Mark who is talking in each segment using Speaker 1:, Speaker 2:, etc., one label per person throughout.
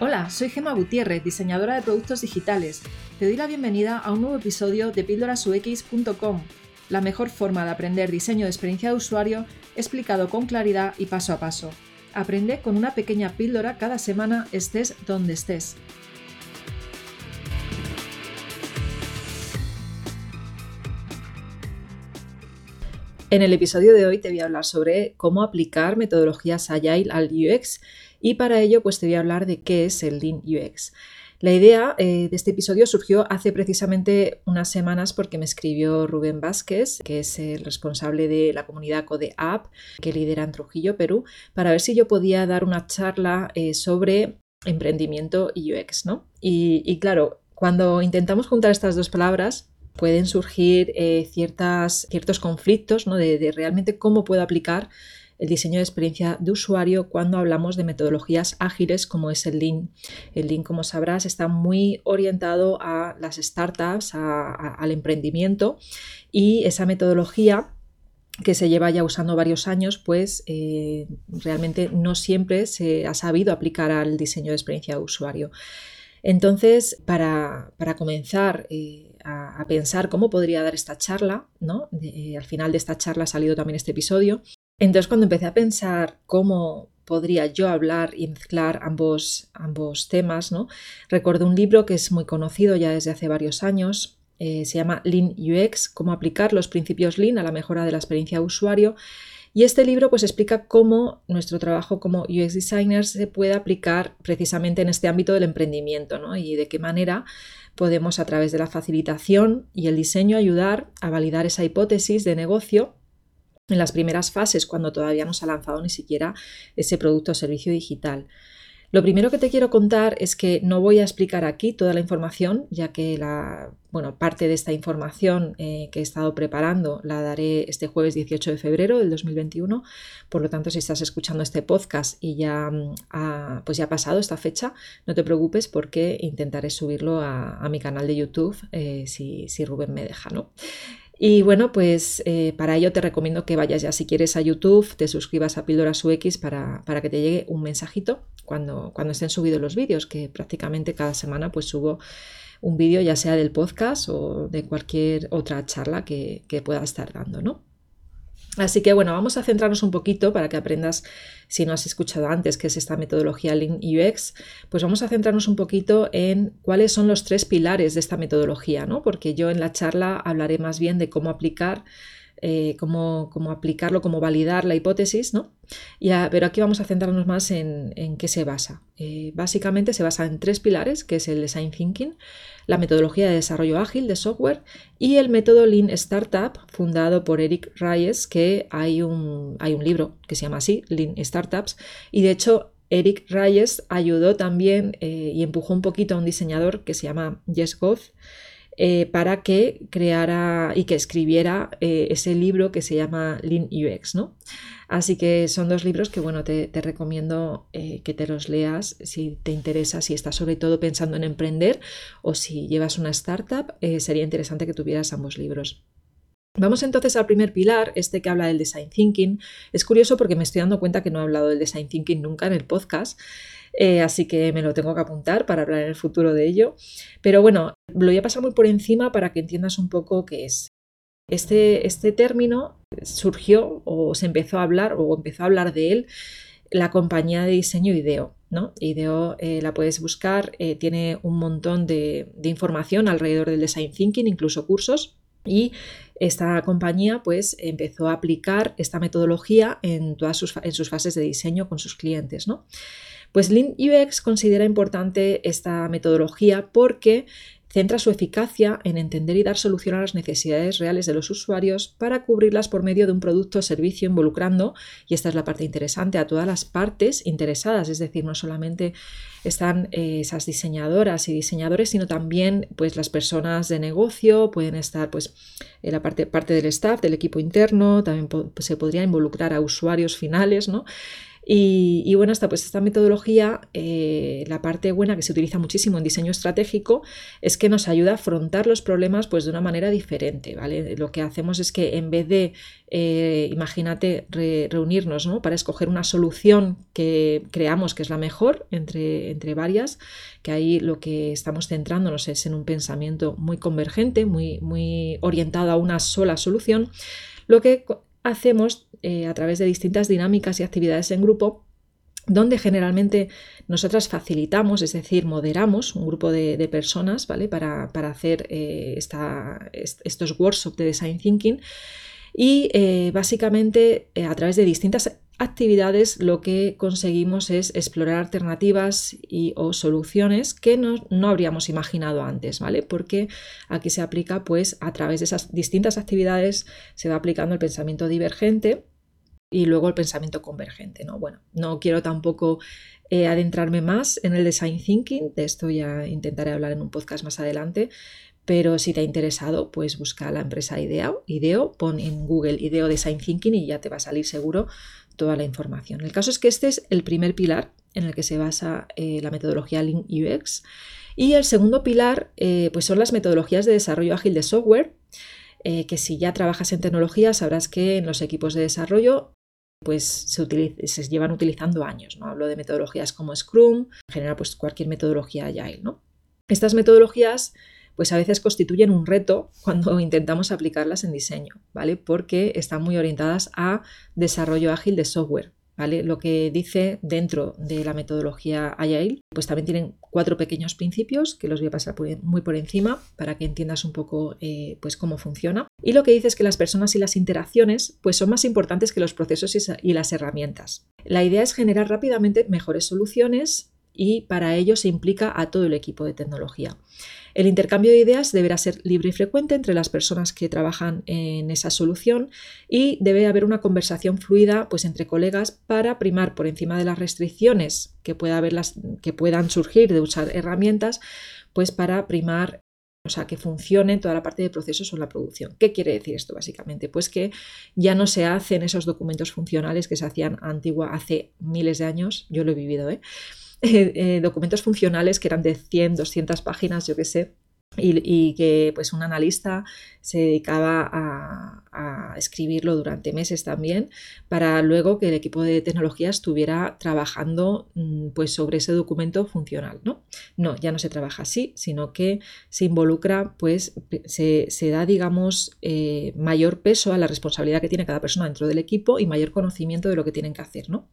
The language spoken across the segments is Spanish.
Speaker 1: Hola, soy Gema Gutiérrez, diseñadora de productos digitales. Te doy la bienvenida a un nuevo episodio de píldorasux.com, la mejor forma de aprender diseño de experiencia de usuario explicado con claridad y paso a paso. Aprende con una pequeña píldora cada semana estés donde estés. En el episodio de hoy te voy a hablar sobre cómo aplicar metodologías Agile al UX y para ello pues te voy a hablar de qué es el Lean UX. La idea eh, de este episodio surgió hace precisamente unas semanas porque me escribió Rubén Vázquez, que es el responsable de la comunidad Code App que lidera en Trujillo, Perú, para ver si yo podía dar una charla eh, sobre emprendimiento y UX, ¿no? Y, claro, cuando intentamos juntar estas dos palabras, pueden surgir eh, ciertas, ciertos conflictos ¿no? de, realmente cómo puedo aplicar el diseño de experiencia de usuario cuando hablamos de metodologías ágiles como es el Lean. El Lean, como sabrás, está muy orientado a las startups, al emprendimiento y esa metodología que se lleva ya usando varios años, pues eh, realmente no siempre se ha sabido aplicar al diseño de experiencia de usuario. Entonces, para, comenzar eh, a, pensar cómo podría dar esta charla, ¿no? Eh, al final de esta charla ha salido también este episodio. Entonces, cuando empecé a pensar cómo podría yo hablar y mezclar ambos, ambos temas, ¿no? Recuerdo un libro que es muy conocido ya desde hace varios años, eh, se llama Lean UX, cómo aplicar los principios Lean a la mejora de la experiencia de usuario y este libro pues explica cómo nuestro trabajo como UX designers se puede aplicar precisamente en este ámbito del emprendimiento ¿no? y de qué manera podemos a través de la facilitación y el diseño ayudar a validar esa hipótesis de negocio en las primeras fases cuando todavía no se ha lanzado ni siquiera ese producto o servicio digital. Lo primero que te quiero contar es que no voy a explicar aquí toda la información, ya que la bueno, parte de esta información eh, que he estado preparando la daré este jueves 18 de febrero del 2021. Por lo tanto, si estás escuchando este podcast y ya mm, ha, pues ya ha pasado esta fecha, no te preocupes porque intentaré subirlo a, mi canal de YouTube eh, si, si Rubén me deja, ¿no? Y bueno, pues eh, para ello te recomiendo que vayas ya si quieres a YouTube, te suscribas a Píldoras UX para, para que te llegue un mensajito cuando, cuando estén subidos los vídeos, que prácticamente cada semana pues subo un vídeo ya sea del podcast o de cualquier otra charla que, que pueda estar dando, ¿no? Así que bueno, vamos a centrarnos un poquito para que aprendas, si no has escuchado antes, qué es esta metodología Lean UX, pues vamos a centrarnos un poquito en cuáles son los tres pilares de esta metodología, ¿no? Porque yo en la charla hablaré más bien de cómo aplicar eh, cómo, aplicarlo, cómo validar la hipótesis, ¿no? Pero aquí vamos a centrarnos más en, qué se basa. Eh, básicamente se basa en tres pilares, que es el Design Thinking, la metodología de desarrollo ágil de software y el método Lean Startup, fundado por Eric Reyes, que hay un, hay un libro que se llama así, Lean Startups, y de hecho Eric Reyes ayudó también eh, y empujó un poquito a un diseñador que se llama Jess Goff, eh, para que creara y que escribiera eh, ese libro que se llama Lean UX, ¿no? Así que son dos libros que, bueno, te, recomiendo eh, que te los leas si te interesa, si estás sobre todo pensando en emprender o si llevas una startup, sería interesante que tuvieras ambos libros. Vamos entonces al primer pilar, este que habla del design thinking. Es curioso porque me estoy dando cuenta que no he hablado del design thinking nunca en el podcast. Eh, así que me lo tengo que apuntar para hablar en el futuro de ello. Pero bueno, lo voy a pasar muy por encima para que entiendas un poco qué es. Este, este término surgió o se empezó a hablar o empezó a hablar de él la compañía de diseño IDEO. ¿no? IDEO eh, la puedes buscar, eh, tiene un montón de, de, información alrededor del design thinking, incluso cursos. Y esta compañía pues empezó a aplicar esta metodología en todas sus, en sus fases de diseño con sus clientes. ¿no? Pues Lean UX considera importante esta metodología porque centra su eficacia en entender y dar solución a las necesidades reales de los usuarios para cubrirlas por medio de un producto o servicio involucrando, y esta es la parte interesante, a todas las partes interesadas, es decir, no solamente están eh, esas diseñadoras y diseñadores, sino también pues, las personas de negocio, pueden estar pues, en la parte, parte del staff, del equipo interno, también se podría involucrar a usuarios finales, ¿no? Y, bueno, esta, pues esta metodología, eh, la parte buena que se utiliza muchísimo en diseño estratégico es que nos ayuda a afrontar los problemas pues, de una manera diferente. ¿vale? Lo que hacemos es que en vez de, eh, imagínate, reunirnos ¿no? para escoger una solución que creamos que es la mejor entre, entre varias, que ahí lo que estamos centrándonos es en un pensamiento muy convergente, muy, muy orientado a una sola solución, lo que hacemos eh, a través de distintas dinámicas y actividades en grupo donde generalmente nosotras facilitamos, es decir, moderamos un grupo de, personas ¿vale? para, hacer eh, estos workshops de design thinking y eh, básicamente a través de distintas actividades lo que conseguimos es explorar alternativas y, o soluciones que no, no, habríamos imaginado antes, ¿vale? Porque aquí se aplica, pues, a través de esas distintas actividades se va aplicando el pensamiento divergente y luego el pensamiento convergente, ¿no? Bueno, no quiero tampoco eh, adentrarme más en el design thinking, de esto ya intentaré hablar en un podcast más adelante, pero si te ha interesado, pues busca la empresa IDEO, IDEO, pon en Google IDEO Design Thinking y ya te va a salir seguro toda la información. El caso es que este es el primer pilar en el que se basa eh, la metodología Lean UX. Y el segundo pilar eh, pues son las metodologías de desarrollo ágil de software, eh, que si ya trabajas en tecnología sabrás que en los equipos de desarrollo pues se, llevan utilizando años. ¿no? Hablo de metodologías como Scrum, en general pues cualquier metodología Agile. ¿no? Estas metodologías pues a veces constituyen un reto cuando intentamos aplicarlas en diseño, ¿vale? Porque están muy orientadas a desarrollo ágil de software, ¿vale? Lo que dice dentro de la metodología Agile, pues también tienen cuatro pequeños principios que los voy a pasar muy por encima para que entiendas un poco eh, pues cómo funciona. Y lo que dice es que las personas y las interacciones pues son más importantes que los procesos y las herramientas. La idea es generar rápidamente mejores soluciones y para ello se implica a todo el equipo de tecnología. El intercambio de ideas deberá ser libre y frecuente entre las personas que trabajan en esa solución y debe haber una conversación fluida pues, entre colegas para primar por encima de las restricciones que, pueda haber las, que puedan surgir de usar herramientas, pues para primar o sea, que funcione toda la parte de procesos o la producción. ¿Qué quiere decir esto básicamente? Pues que ya no se hacen esos documentos funcionales que se hacían antigua hace miles de años, yo lo he vivido, ¿eh? Eh, documentos funcionales que eran de 100, 200 páginas, yo qué sé, y, que pues un analista se dedicaba a, escribirlo durante meses también para luego que el equipo de tecnología estuviera trabajando mm, pues sobre ese documento funcional no no ya no se trabaja así sino que se involucra pues se, da digamos eh, mayor peso a la responsabilidad que tiene cada persona dentro del equipo y mayor conocimiento de lo que tienen que hacer no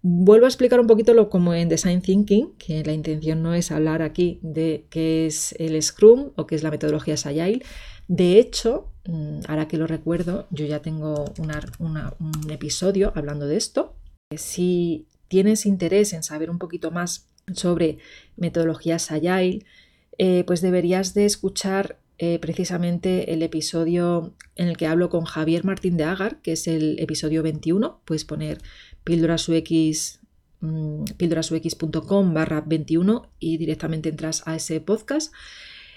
Speaker 1: Vuelvo a explicar un poquito lo como en Design Thinking, que la intención no es hablar aquí de qué es el Scrum o qué es la metodología Agile. De hecho, mm, ahora que lo recuerdo, yo ya tengo un episodio hablando de esto. Si tienes interés en saber un poquito más sobre metodologías Agile, eh, pues deberías de escuchar eh, precisamente el episodio en el que hablo con Javier Martín de Agar, que es el episodio 21. Puedes poner píldorasux, mm, píldorasux.com barra 21 y directamente entras a ese podcast.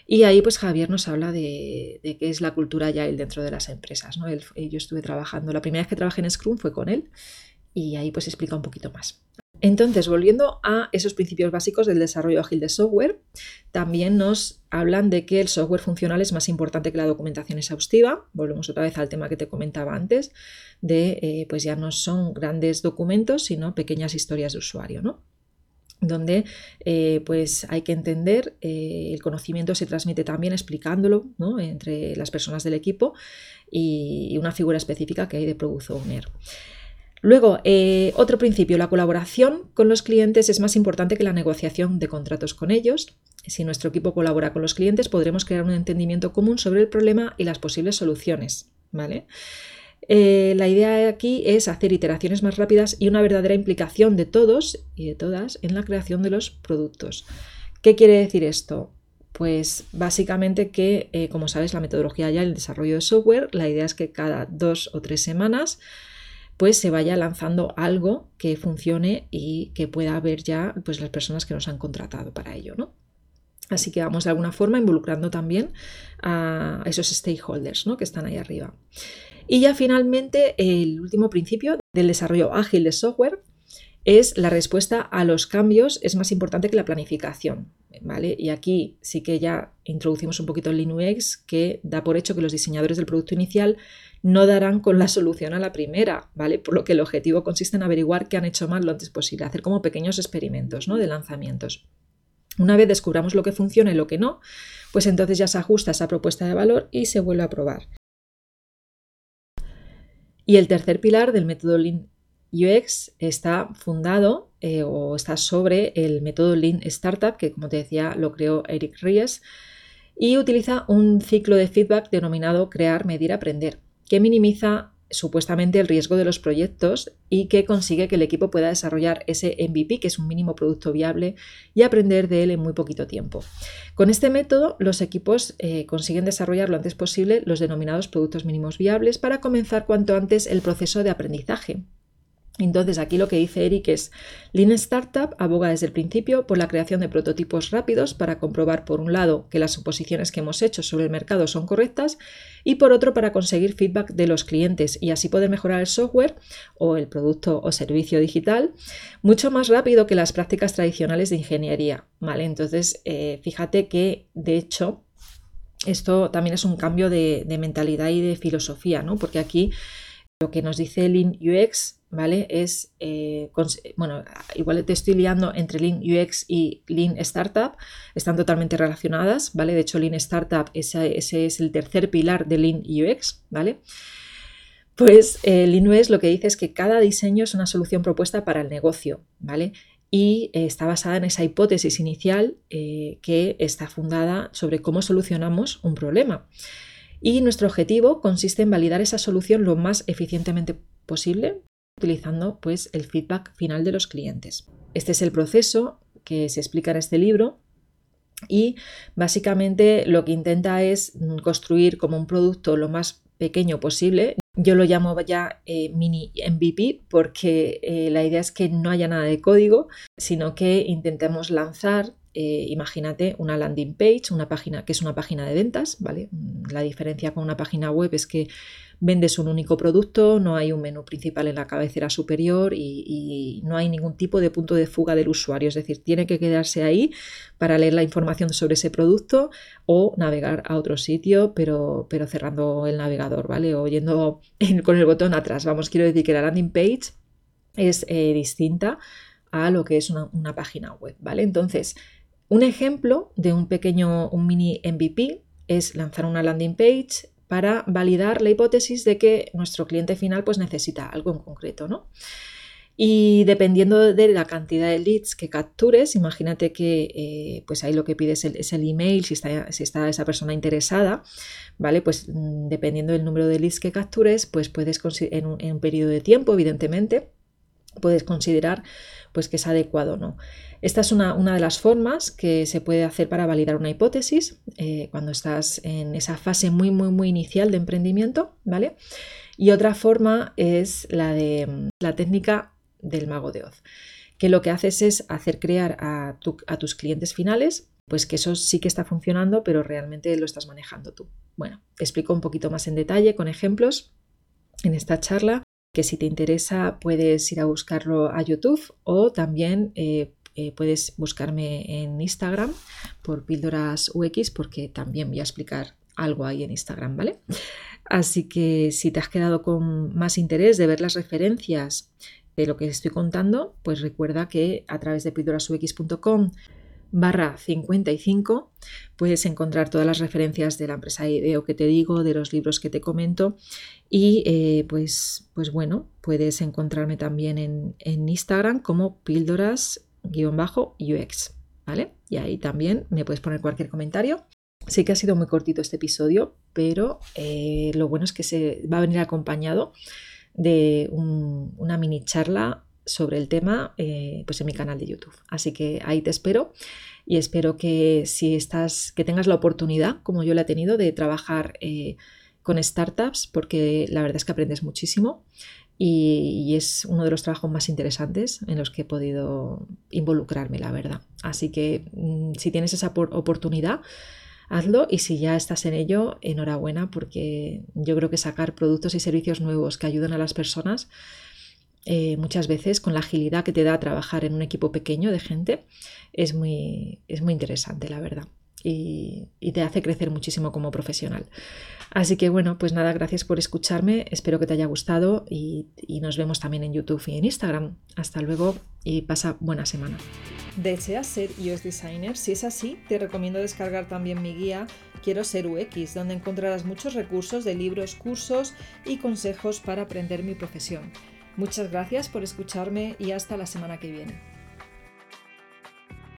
Speaker 1: Y ahí pues Javier nos habla de, qué es la cultura Agile dentro de las empresas. ¿no? yo estuve trabajando, la primera vez que trabajé en Scrum fue con él y ahí pues explica un poquito más. Entonces, volviendo a esos principios básicos del desarrollo ágil de software, también nos hablan de que el software funcional es más importante que la documentación exhaustiva. Volvemos otra vez al tema que te comentaba antes, de eh, pues ya no son grandes documentos, sino pequeñas historias de usuario, ¿no? donde eh, pues hay que entender, eh, el conocimiento se transmite también explicándolo entre las personas del equipo y, una figura específica que hay de Product Owner. Luego, eh, otro principio, la colaboración con los clientes es más importante que la negociación de contratos con ellos. Si nuestro equipo colabora con los clientes, podremos crear un entendimiento común sobre el problema y las posibles soluciones. ¿vale? Eh, la idea aquí es hacer iteraciones más rápidas y una verdadera implicación de todos y de todas en la creación de los productos. ¿Qué quiere decir esto? Pues básicamente que, eh, como sabes, la metodología ya el desarrollo de software, la idea es que cada dos o tres semanas pues se vaya lanzando algo que funcione y que pueda ver ya pues, las personas que nos han contratado para ello, ¿no? Así que vamos de alguna forma involucrando también a esos stakeholders ¿no? que están ahí arriba. Y ya finalmente el último principio del desarrollo ágil de software es la respuesta a los cambios es más importante que la planificación. ¿Vale? Y aquí sí que ya introducimos un poquito el Linux que da por hecho que los diseñadores del producto inicial no darán con la solución a la primera, ¿vale? Por lo que el objetivo consiste en averiguar qué han hecho mal lo antes posible, hacer como pequeños experimentos, ¿no? De lanzamientos. Una vez descubramos lo que funciona y lo que no, pues entonces ya se ajusta esa propuesta de valor y se vuelve a probar. Y el tercer pilar del método Lean UX está fundado eh, o está sobre el método Lean Startup, que como te decía lo creó Eric Ries, y utiliza un ciclo de feedback denominado crear, medir, aprender, que minimiza supuestamente el riesgo de los proyectos y que consigue que el equipo pueda desarrollar ese MVP, que es un mínimo producto viable, y aprender de él en muy poquito tiempo. Con este método, los equipos eh, consiguen desarrollar lo antes posible los denominados productos mínimos viables para comenzar cuanto antes el proceso de aprendizaje, entonces aquí lo que dice Eric es, Lean Startup aboga desde el principio por la creación de prototipos rápidos para comprobar por un lado que las suposiciones que hemos hecho sobre el mercado son correctas y por otro para conseguir feedback de los clientes y así poder mejorar el software o el producto o servicio digital mucho más rápido que las prácticas tradicionales de ingeniería. ¿vale? Entonces eh, fíjate que de hecho esto también es un cambio de, de mentalidad y de filosofía, ¿no? porque aquí lo que nos dice Lean UX ¿vale? Es, eh, bueno, igual te estoy liando entre Lean UX y Lean Startup, están totalmente relacionadas, ¿vale? De hecho, Lean Startup, ese, es el tercer pilar de Lean UX, ¿vale? Pues eh, Lean UX lo que dice es que cada diseño es una solución propuesta para el negocio, ¿vale? Y eh, está basada en esa hipótesis inicial que está fundada sobre cómo solucionamos un problema. Y nuestro objetivo consiste en validar esa solución lo más eficientemente posible utilizando pues el feedback final de los clientes. Este es el proceso que se explica en este libro y básicamente lo que intenta es construir como un producto lo más pequeño posible. Yo lo llamo ya eh, mini MVP porque eh, la idea es que no haya nada de código, sino que intentemos lanzar eh, imagínate una landing page, una página que es una página de ventas, ¿vale? La diferencia con una página web es que vendes un único producto, no hay un menú principal en la cabecera superior y, no hay ningún tipo de punto de fuga del usuario. Es decir, tiene que quedarse ahí para leer la información sobre ese producto o navegar a otro sitio, pero, pero cerrando el navegador, ¿vale? O yendo con el botón atrás. Vamos, quiero decir que la landing page es eh, distinta a lo que es una, una página web, ¿vale? Entonces, un ejemplo de un pequeño, un mini MVP es lanzar una landing page para validar la hipótesis de que nuestro cliente final pues, necesita algo en concreto, ¿no? Y dependiendo de la cantidad de leads que captures, imagínate que eh, pues ahí lo que pides es el, email, si está, si está, esa persona interesada, ¿vale? Pues mm, dependiendo del número de leads que captures, pues puedes en un, en un periodo de tiempo, evidentemente, puedes considerar pues que es adecuado o no. Esta es una, de las formas que se puede hacer para validar una hipótesis eh, cuando estás en esa fase muy, muy, muy inicial de emprendimiento, ¿vale? Y otra forma es la de la técnica del mago de Oz, que lo que haces es hacer crear a, a tus clientes finales pues que eso sí que está funcionando, pero realmente lo estás manejando tú. Bueno, te explico un poquito más en detalle con ejemplos en esta charla, que si te interesa puedes ir a buscarlo a YouTube o también eh, eh, puedes buscarme en Instagram por píldoras UX porque también voy a explicar algo ahí en Instagram, ¿vale? Así que si te has quedado con más interés de ver las referencias de lo que estoy contando, pues recuerda que a través de píldorasux.com barra 55 puedes encontrar todas las referencias de la empresa IDEO que te digo, de los libros que te comento y eh, pues, pues bueno, puedes encontrarme también en, en Instagram como píldoras bajo UX, ¿vale? Y ahí también me puedes poner cualquier comentario. Sé que ha sido muy cortito este episodio, pero eh, lo bueno es que se va a venir acompañado de una mini charla sobre el tema eh, pues en mi canal de YouTube. Así que ahí te espero y espero que si estás, que tengas la oportunidad, como yo la he tenido, de trabajar eh, con startups, porque la verdad es que aprendes muchísimo y, es uno de los trabajos más interesantes en los que he podido involucrarme, la verdad. Así que mm, si tienes esa oportunidad, hazlo y si ya estás en ello, enhorabuena porque yo creo que sacar productos y servicios nuevos que ayuden a las personas eh, muchas veces con la agilidad que te da trabajar en un equipo pequeño de gente, es muy, es muy interesante, la verdad. Y, te hace crecer muchísimo como profesional. Así que bueno, pues nada, gracias por escucharme, espero que te haya gustado y, nos vemos también en YouTube y en Instagram. Hasta luego y pasa buena semana. ¿Deseas ser UX Designer? Si es así, te recomiendo descargar también mi guía Quiero ser UX, donde encontrarás muchos recursos de libros, cursos y consejos para aprender mi profesión. Muchas gracias por escucharme y hasta la semana que viene.